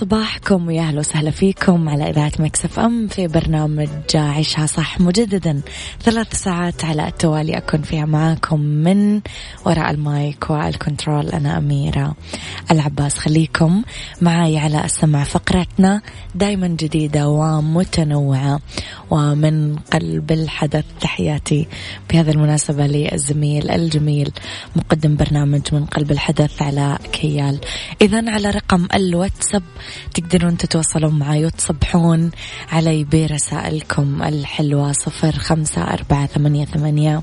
صباحكم ويا أهلا وسهلا فيكم على إذاعة Mix FM في برنامج عيشها صح مجددا. ثلاث ساعات على التوالي أكون فيها معاكم من وراء ال mic وال control. أنا أميرة العباس. خليكم معاي على السمع فقرتنا دائما جديدة ومتنوعة. ومن قلب الحدث تحياتي بهذا المناسبة للزميل الجميل مقدم برنامج من قلب الحدث علي كيال. اذا على رقم الواتساب تقدرون تتواصلون معي وتصبحون علي برسائلكم الحلوة صفر خمسة أربعة ثمانية, ثمانية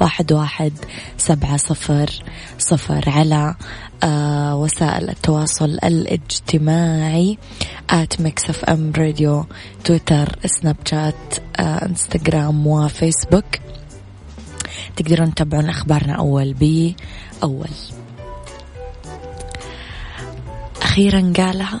واحد, واحد سبعة صفر صفر على آه وسائل التواصل الاجتماعي at Mix FM Radio تويتر سناب شات آه انستغرام وفيسبوك. تقدرون تتابعون أخبارنا أول بي أول أخيرا قالها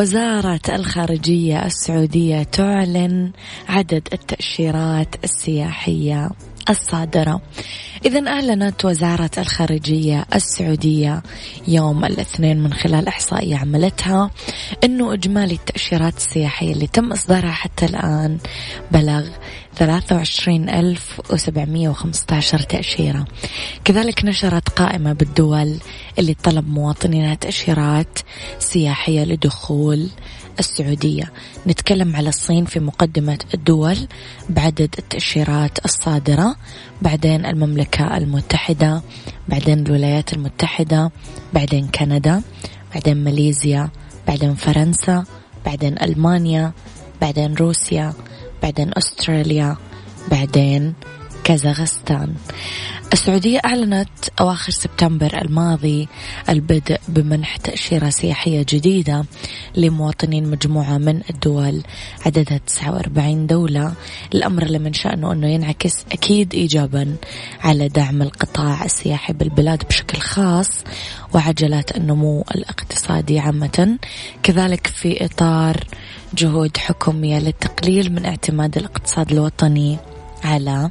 وزارة الخارجية السعودية تعلن عدد التأشيرات السياحية الصادرة. إذا أعلنت وزارة الخارجية السعودية يوم الاثنين من خلال إحصائية عملتها أنه إجمالي التأشيرات السياحية اللي تم إصدارها حتى الآن بلغ 23715 تأشيرة. كذلك نشرت قائمة بالدول اللي طلب مواطنيها تأشيرات سياحية لدخول السعودية. نتكلم على الصين في مقدمة الدول بعدد التأشيرات الصادرة. بعدين المملكة المتحدة بعدين الولايات المتحدة بعدين كندا بعدين ماليزيا بعدين فرنسا بعدين ألمانيا بعدين روسيا بعدين أستراليا بعدين كازاخستان. السعودية أعلنت أواخر سبتمبر الماضي البدء بمنح تأشيرة سياحية جديدة لمواطنين مجموعة من الدول. عددها 49 دولة. الأمر اللي من شأنه أنه ينعكس أكيد إيجابا على دعم القطاع السياحي بالبلاد بشكل خاص وعجلات النمو الاقتصادي عامة. كذلك في إطار جهود حكومية للتقليل من اعتماد الاقتصاد الوطني على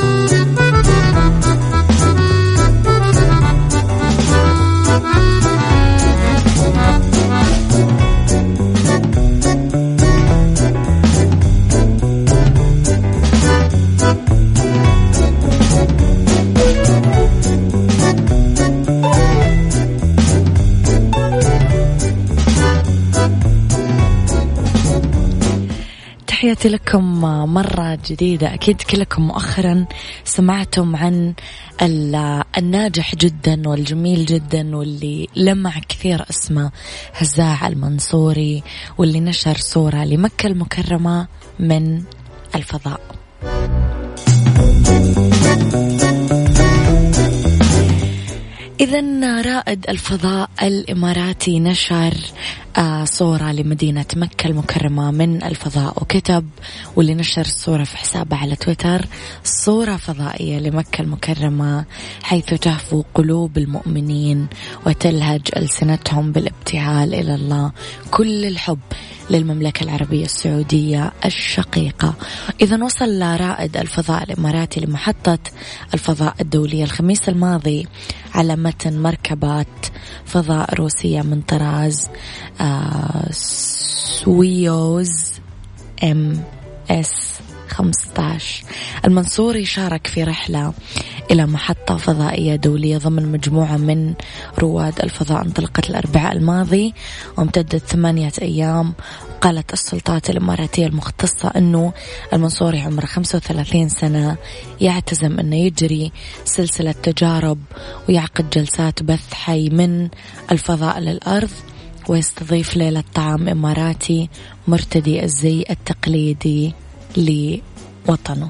تحياتي لكم مرة جديدة. أكيد كلكم مؤخرا سمعتم عن الناجح جدا والجميل جدا واللي لمع كثير اسمه هزاع المنصوري واللي نشر صورة لمكة المكرمة من الفضاء. إذا رائد الفضاء الإماراتي نشر صورة لمدينة مكة المكرمة من الفضاء وكتب واللي نشر الصورة في حسابه على تويتر صورة فضائية لمكة المكرمة حيث تهفو قلوب المؤمنين وتلهج ألسنتهم بالابتهال إلى الله. كل الحب للمملكة العربية السعودية الشقيقة. إذا وصل رائد الفضاء الإماراتي لمحطة الفضاء الدولية الخميس الماضي على متن مركبات فضاء روسية من طراز آه سويوز MS 15 المنصوري شارك في رحلة إلى محطة فضائية دولية ضمن مجموعة من رواد الفضاء انطلقت الأربعاء الماضي وامتدت ثمانية أيام قالت السلطات الإماراتية المختصة أنه المنصوري عمره 35 سنة يعتزم أنه يجري سلسلة تجارب ويعقد جلسات بث حي من الفضاء للأرض ويستضيف ليلة طعام إماراتي مرتدي الزي التقليدي لوطنه.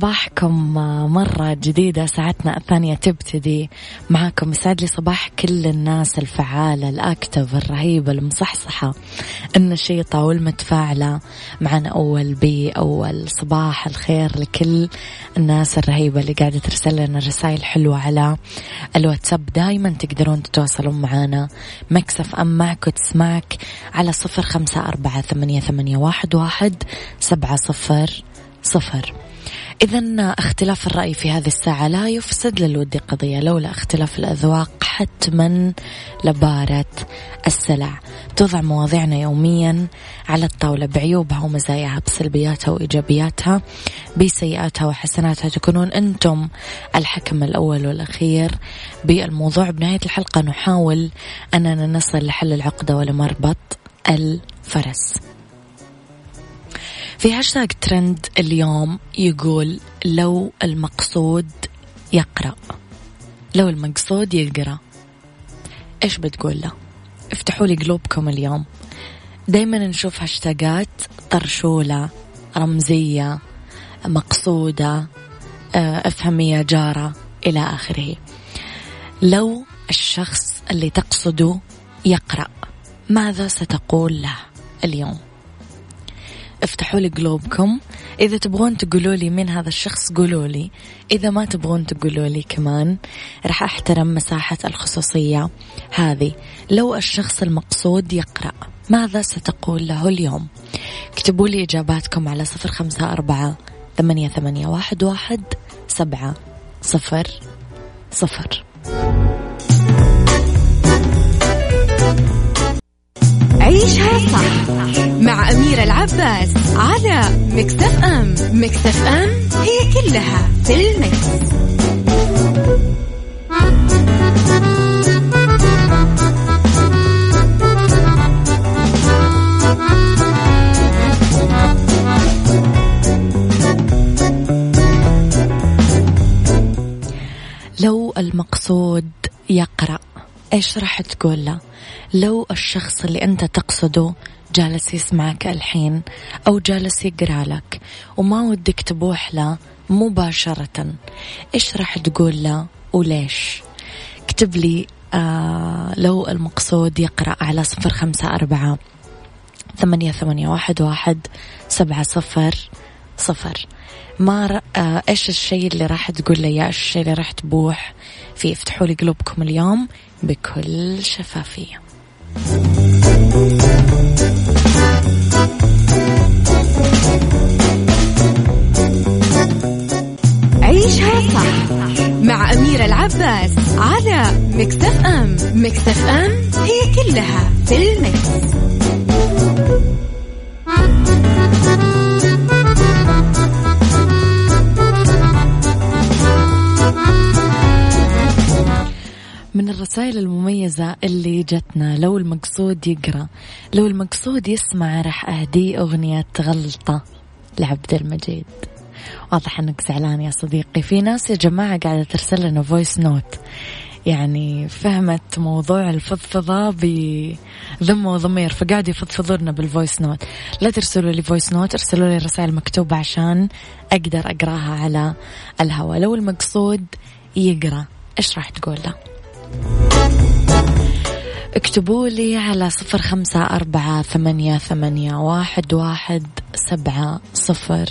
صباحكم مرة جديدة ساعتنا الثانية تبتدي معاكم. يسعد لي صباح كل الناس الفعالة الأكتف الرهيبة المصحصحة النشيطة والمتفاعلة. معنا أول بي أول صباح الخير لكل الناس الرهيبة اللي قاعدة ترسل لنا رسائل حلوة على الواتساب. دايما تقدرون تتواصلون معنا مكسف أم معك وتسمعك على صفر خمسة أربعة ثمانية, ثمانية واحد, واحد سبعة صفر صفر. إذا اختلاف الرأي في هذه الساعة لا يفسد للود قضية لولا اختلاف الأذواق حتما لبارة السلع. توضع مواضيعنا يوميا على الطاولة بعيوبها ومزاياها بسلبياتها وإيجابياتها بسيئاتها وحسناتها. تكونون أنتم الحكم الأول والأخير بالموضوع. بنهاية الحلقة نحاول أننا نصل لحل العقدة ولمربط الفرس. في هاشتاج ترند اليوم يقول لو المقصود يقرأ. لو المقصود يقرأ. إيش بتقول له؟ افتحوا لي قلوبكم اليوم. دايما نشوف هاشتاجات طرشولة رمزية مقصودة آه، افهمي يا جارة إلى آخره. لو الشخص اللي تقصده يقرأ ماذا ستقول له اليوم؟ افتحوا لي قلوبكم. إذا تبغون تقولوا لي مين هذا الشخص قولوا لي. إذا ما تبغون تقولوا لي كمان راح أحترم مساحة الخصوصية هذه. لو الشخص المقصود يقرأ ماذا ستقول له اليوم؟ اكتبوا لي إجاباتكم على صفر خمسة أربعة ثمانية ثمانية واحد واحد سبعة صفر صفر. عيشها صح. مع أميرة العباس على مكتف أم مكتف أم هي كلها في المكس. لو المقصود يقرأ إيش راح تقول له لو الشخص اللي أنت تقصده جالس يسمعك الحين أو جالس يقرأ لك. وما ودك تبوح له مباشرة. إيش راح تقول له وليش؟ اكتب لي آه لو المقصود يقرأ على صفر خمسة أربعة ثمانية ثمانية واحد واحد سبعة صفر صفر. ما ر... آه إيش الشيء اللي راح تقول لي إيش الشيء اللي راح تبوح؟ فيه افتحوا لي قلوبكم اليوم بكل شفافية. مع أميرة العباس على مكتف أم مكتف أم هي كلها في المكس. من الرسائل المميزة اللي جتنا لو المقصود يقرأ لو المقصود يسمع راح أهدي أغنية غلطة لعبد المجيد واضح إنك زعلان يا صديقي. في ناس يا جماعة قاعدة ترسل لنا voice note يعني فهمت موضوع الفضفضة بذمة وضمير فقاعد يفضفضونا بال voice note لا ترسلوا لي voice note ارسلوا لي رسائل مكتوبة عشان أقدر أقراها على الهواء. لو المقصود يقرأ إيش راح تقول له؟ اكتبوا لي على صفر خمسة أربعة ثمانية ثمانية واحد واحد سبعة صفر.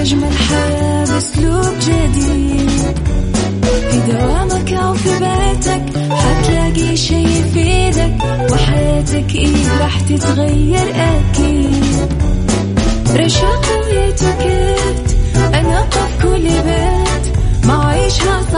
أجمل حياة بأسلوب جديد. في دوامك أو في بيتك حتلاقي شي يفيدك وحياتك إيه راح تتغير أكيد. رشاقي ويتوكيت أنا في كل بيت ما عيشها صح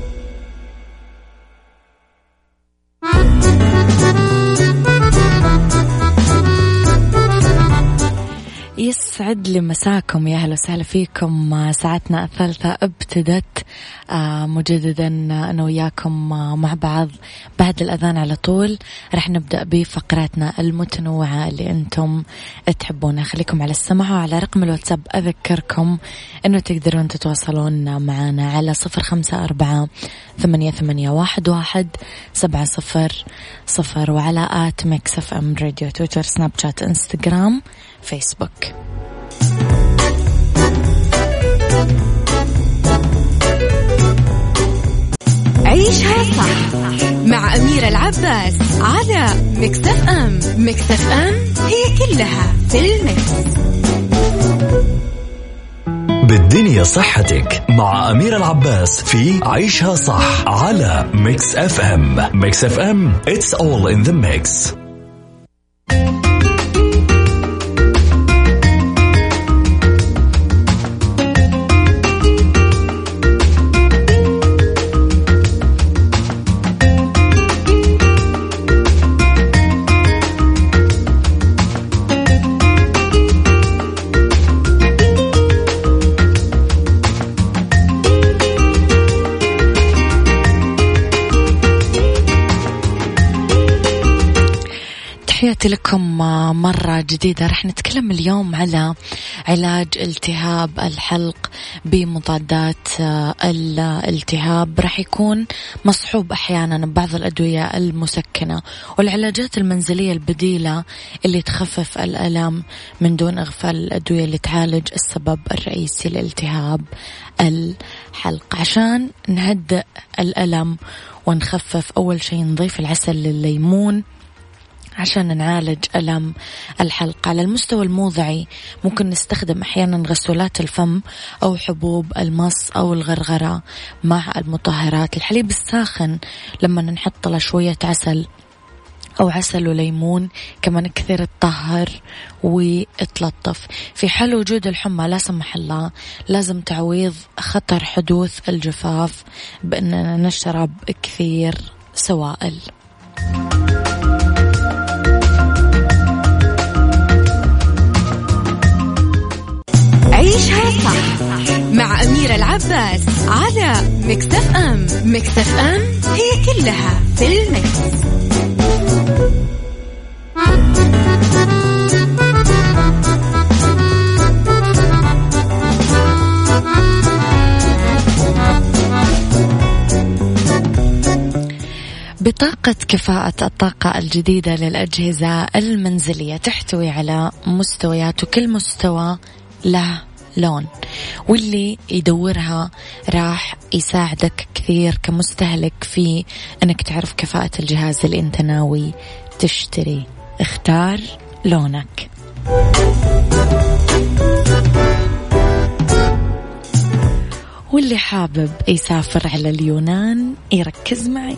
يسعد لي مساكم. يا أهلا وسهلا فيكم. ساعتنا الثالثة ابتدت. آه، مجددا أنا وياكم آه، مع بعض بعد الأذان على طول. راح نبدأ بفقراتنا المتنوعة اللي أنتم تحبونها. خليكم على السمع وعلى رقم الواتساب. أذكركم إنه تقدرون تتواصلون معنا على صفر خمسة أربعة ثمانية, ثمانية واحد, واحد سبعة صفر صفر وعلى at Mix FM Radio تويتر سناب شات إنستغرام فيسبوك. عيشها صح مع أميرة العباس على Mix FM. Mix FM it's all in the mix. بالدنيا صحتك مع أميرة العباس في عيشها صح على Mix FM. Mix FM it's all in the mix. تحياتي لكم مرة جديدة رح نتكلم اليوم على علاج التهاب الحلق بمضادات الالتهاب رح يكون مصحوب أحيانا ببعض الأدوية المسكنة والعلاجات المنزلية البديلة اللي تخفف الألم من دون إغفال الأدوية اللي تعالج السبب الرئيسي لالتهاب الحلق. عشان نهدئ الألم ونخفف أول شيء نضيف العسل لليمون عشان نعالج ألم الحلق على المستوى الموضعي ممكن نستخدم أحيانا غسولات الفم أو حبوب المص أو الغرغرة مع المطهرات. الحليب الساخن لما نحط له شوية عسل أو عسل وليمون كمان كثير تطهر وتلطف في حال وجود الحمى لا سمح الله لازم تعويض خطر حدوث الجفاف بأننا نشرب كثير سوائل. عيشها صح مع أميرة العباس على مكتف أم مكتف أم هي كلها في المكس. بطاقة كفاءة الطاقة الجديدة للأجهزة المنزلية تحتوي على مستويات وكل مستوى له لون. واللي يدورها راح يساعدك كثير كمستهلك في إنك تعرف كفاءة الجهاز اللي أنت ناوي تشتري. اختار لونك. واللي حابب يسافر على اليونان يركز معي.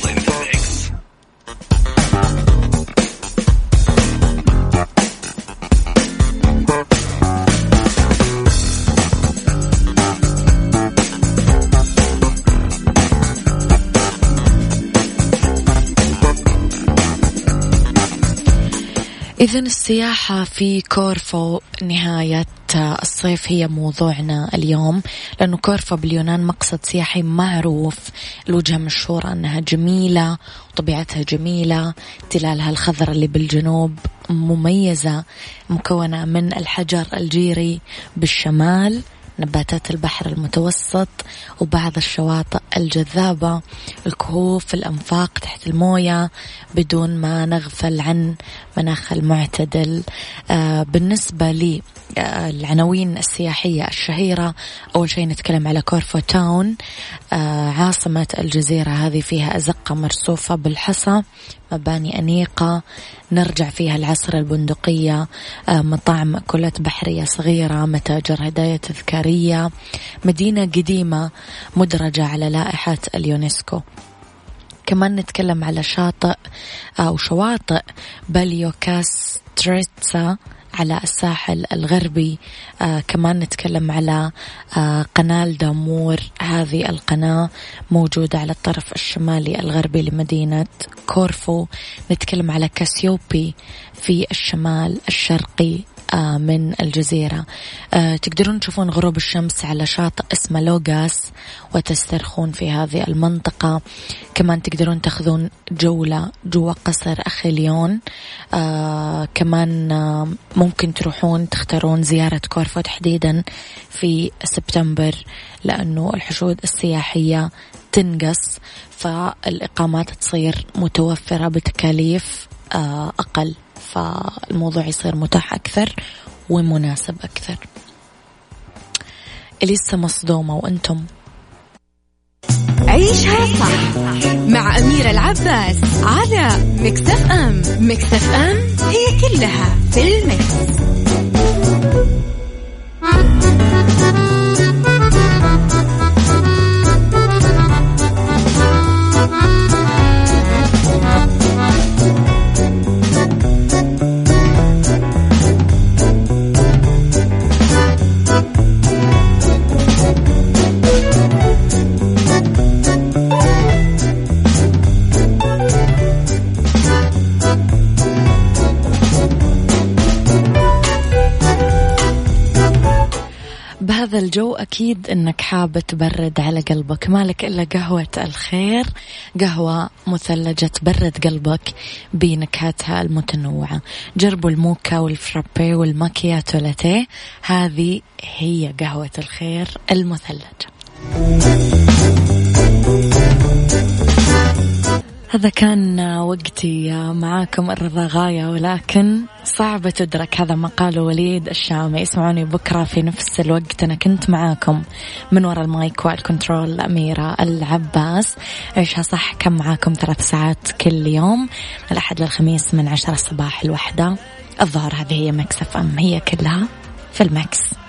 إذا السياحة في كورفو نهاية الصيف هي موضوعنا اليوم لأنه كورفو باليونان مقصد سياحي معروف الوجهة مشهورة أنها جميلة وطبيعتها جميلة تلالها الخضر اللي بالجنوب مميزة مكونة من الحجر الجيري بالشمال نباتات البحر المتوسط وبعض الشواطئ الجذابة الكهوف الأنفاق تحت الموية بدون ما نغفل عن مناخ المعتدل آه بالنسبة لي آه العناوين السياحية الشهيرة. أول شيء نتكلم على Corfu Town آه عاصمة الجزيرة. هذه فيها أزقة مرصوفة بالحصى مباني أنيقة. نرجع فيها لعصر البندقية مطاعم مأكولات بحرية صغيرة متاجر هدايا تذكارية مدينة قديمة مدرجة على لائحة اليونسكو. كمان نتكلم على شاطئ أو شواطئ باليوكاستريتسا على الساحل الغربي. آه كمان نتكلم على آه قناة دامور هذه القناة موجودة على الطرف الشمالي الغربي لمدينة كورفو. نتكلم على كاسيوبي في الشمال الشرقي. من الجزيرة. آه، تقدرون تشوفون غروب الشمس على شاطئ اسمه لوغاس وتسترخون في هذه المنطقة. كمان تقدرون تاخذون جولة جوا قصر أخيليون. آه كمان آه ممكن تروحون تختارون زيارة كورفو تحديدا في سبتمبر لأنه الحشود السياحية تنقص فالإقامات تصير متوفرة بتكاليف آه أقل. فالموضوع يصير متاح أكثر ومناسب أكثر. إليسا مصدومة وأنتم؟ عيشها صح مع أميرة العباس على مكتف أم. مكتف أم هي كلها في المكس. أكيد أنك حابة تبرد على قلبك. مالك إلا قهوة الخير؟ قهوة مثلجة تبرد قلبك بنكهاتها المتنوعة. جربوا الموكا والفرابي والماكياتو لاتيه هذه هي قهوة الخير المثلجة. هذا كان وقتي معاكم الرضا غاية ولكن صعبة تدرك هذا ما قاله وليد الشامي. اسمعوني بكرة في نفس الوقت أنا كنت معاكم من وراء ال mic وال control أميرة العباس. عيشها صح كنا معاكم ثلاث ساعات كل يوم؟ الأحد للخميس من عشرة الصباح للوحدة. الظهر هذه هي Mix FM it's all in the mix.